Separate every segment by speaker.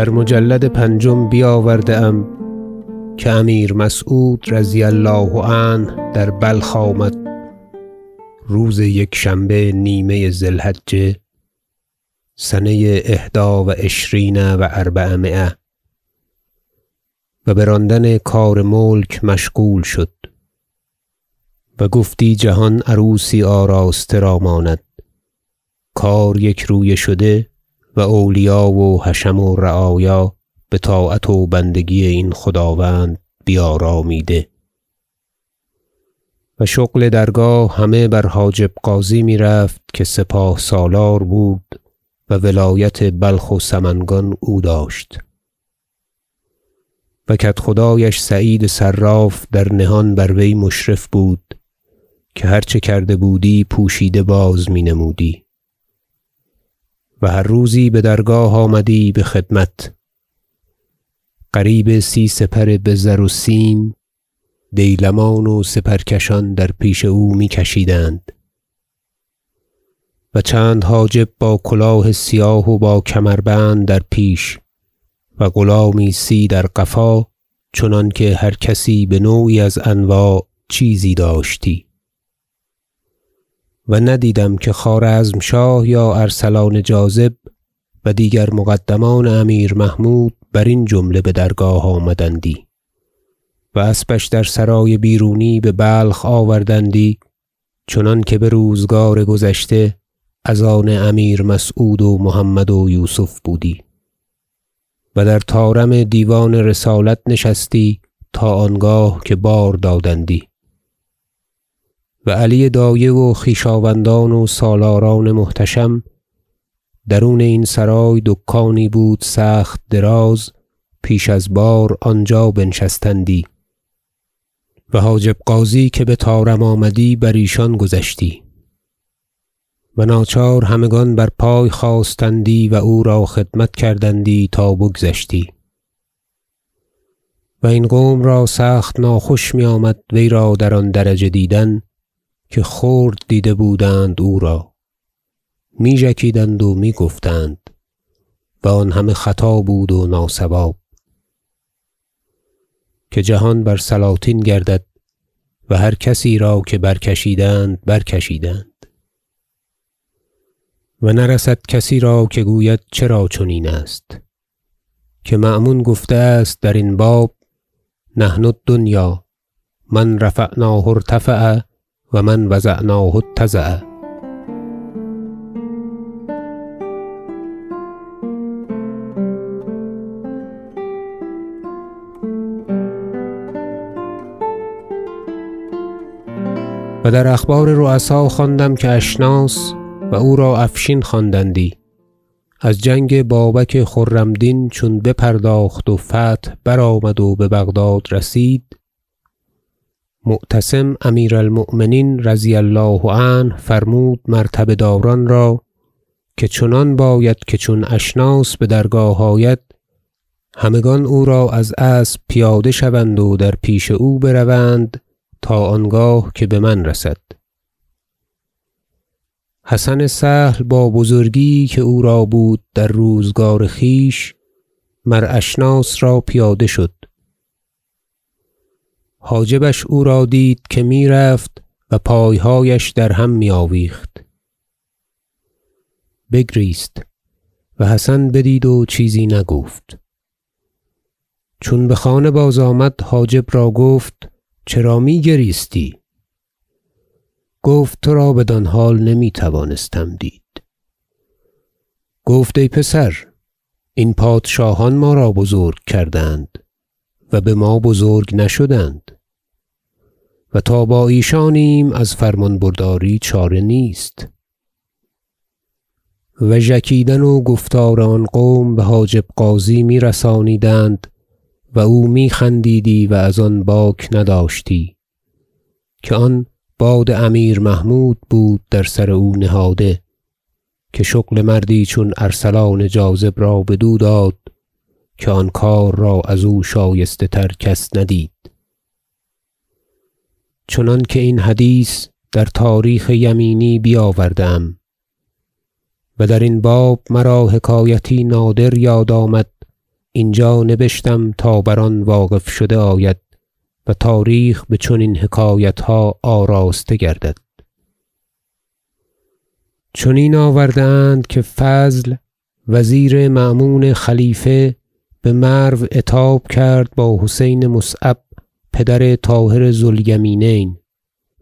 Speaker 1: در مجلد پنجم بیاورده ام که امیر مسعود رضی الله عنه در بلخ آمد. روز یکشنبه نیمه ذی الحجه سنه احدی و عشرین و اربعمایه. و براندن کار ملک مشغول شد. و گفتی جهان عروسی آراسته را ماند. کار یکرویه شده و اولیا و حشم و رعایا بطاعت و بندگی این خداوند بیارامیده. و شغل درگاه همه بر حاجب غازی می‌رفت که سپاه سالار بود و ولایت بلخ و سمنگان او داشت. و کدخدایش سعید صراف در نهان بر وی مشرف بود که هر چه کرده بودی پوشیده باز می نمودی و هر روزی بدرگاه آمدی بخدمت قریب سی سپر بزر و سیم دیلمان و سپرکشان در پیش او میکشیدند. و چند حاجب با کلاه سیاه و با کمربند در پیش و غلامی سی در قفا چنانکه هر کسی بنوعی از انواع چیزی داشتی. و ندیدم که خوارزمشاه یا ارسلان جاذب و دیگر مقدمان امیر محمود برین جمله بدرگاه آمدندی و اسبش در سرای بیرونی ببلخ آوردندی چنانکه بروزگار گذشته از آن امیر مسعود و محمد و یوسف بودی و در طارم دیوان رسالت نشستی تا آنگاه که بار دادندی. علی دایه و خویشاوندان و سالاران محتشم درون این سرای دکانی بود سخت دراز پیش از بار آنجا بنشستندی. و حاجب غازی که بطارم آمدی بر ایشان گذشتی. و ناچار همگان بر پای خاستندی و او را خدمت کردندی تا بگذشتی. و این قوم را سخت ناخوش میآمد وی را در آن درجه دیدن. که خرد دیده بودند او را. می ژکیدند و می گفتند و آن همه خطا بود و ناصواب که جهان بر سلاطین گردد و هر کسی را که برکشیدند برکشیدند. و نرسد کسی را که گوید چرا چنین است؟ که مأمون گفته است درین باب نحن الدنیا من رفعناه ارتفع و من وضعناه اتضع و در اخبار رؤسا خواندم که اشناس و او را افشین خواندندی. از جنگ بابک خرم دین چون بپرداخت و فتح برآمد و ببغداد رسید. معتصم امیر المؤمنین رضی الله عنه فرمود مرتبه داران را که چنان باید که چون اشناس بدرگاه آید همگان او را از اسب پیاده شوند و در پیش او بروند تا آنگاه که بمن رسد. حسن سهل با بزرگی که او را بود در روزگار خویش مر اشناس را پیاده شد. حاجبش او را دید که می‌رفت و پایهایش درهم می آویخت بگریست و حسن بدید و چیزی نگفت. چون بخانه بازآمد حاجب را گفت چرا می گریستی گفت ترا بدان حال نمی توانستم دید. گفت ای پسر این پادشاهان ما را بزرگ کردند. و بما بزرگ نشدند. و تا با ایشانیم از فرمان برداری چاره نیست. و ژکیدن و گفتار آن قوم بحاجب غازی میرسانیدند و او میخندیدی و از آن باک نداشتی که آن باد امیر محمود بود در سر او نهاده که شغل مردی چون ارسلان جاذب را بدو داد که آن کار را ازو شایسته تر کس ندید. چنانکه این حدیث در تاریخ یمینی بیاورده ام و درین باب مرا حکایتی نادر یاد آمد اینجا نبشتم تا بر آن واقف شده آید و تاریخ بچنین حکایتها آراسته گردد. چنین اند که فضل وزیر مأمون خلیفه بمرو عتاب کرد با حسین مصعب پدر طاهر ذو الیمینین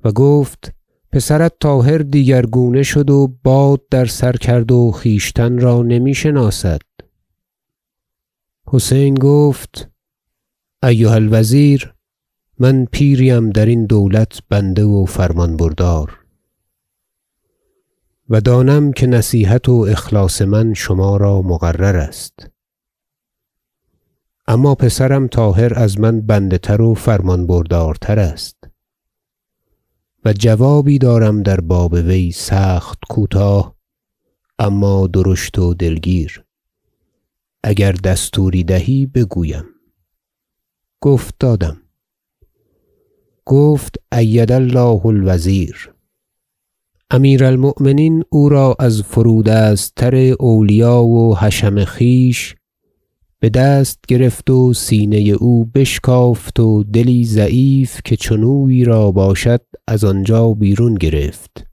Speaker 1: و گفت پسرت طاهر دیگرگونه شد و باد در سر کرد و خویشتن را نمی شناسد حسین گفت ایها الوزیر من پیریم درین دولت بنده و فرمان بردار و دانم که نصیحت و اخلاص من شما را مقرر است. اما پسرم طاهر از من بنده تر و فرمان بردارتر است. و جوابی دارم در باب وی سخت کوتاه اما درشت و دلگیر. اگر دستوری دهی بگویم. گفت دادم. گفت أید الله الوزیر. امیر المؤمنین او را از فرودست تر اولیا و حشم خویش بدست گرفت و سینه او بشکافت و دلی ضعیف که چنویی را باشد از آنجا بیرون گرفت.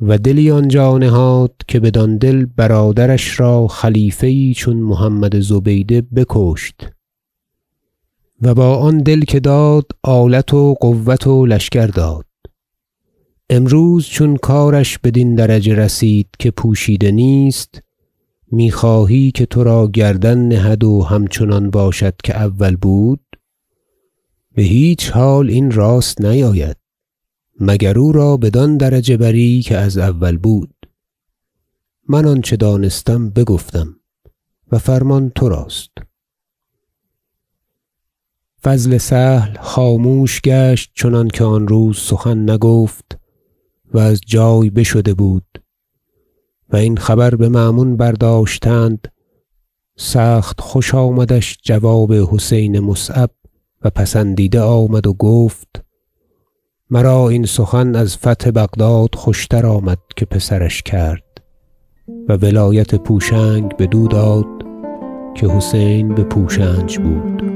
Speaker 1: و دلی آنجا نهاد که بدان دل برادرش را خلیفه یی چون محمد زبیده بکشت. و با آن دل که داد آلت و قوة و لشکر داد. امروز چون کارش بدین درجه رسید که پوشیده نیست می‌خواهی که ترا گردن نهد و همچنان باشد که اول بود؟ بهیچ حال این راست نیاید مگر او را بدان درجه بری که از اول بود؟ من آنچه دانستم بگفتم و فرمان تراست فضل سهل خاموش گشت چنانکه آن روز سخن نگفت و از جای بشده بود. و این خبر بمأمون برداشتند. سخت خوش آمدش جواب حسین مصعب و پسندیده آمد و گفت مرا این سخن از فتح بغداد خوشتر آمد که پسرش کرد و ولایت پوشنگ بدو داد که حسین بپوشنج بود.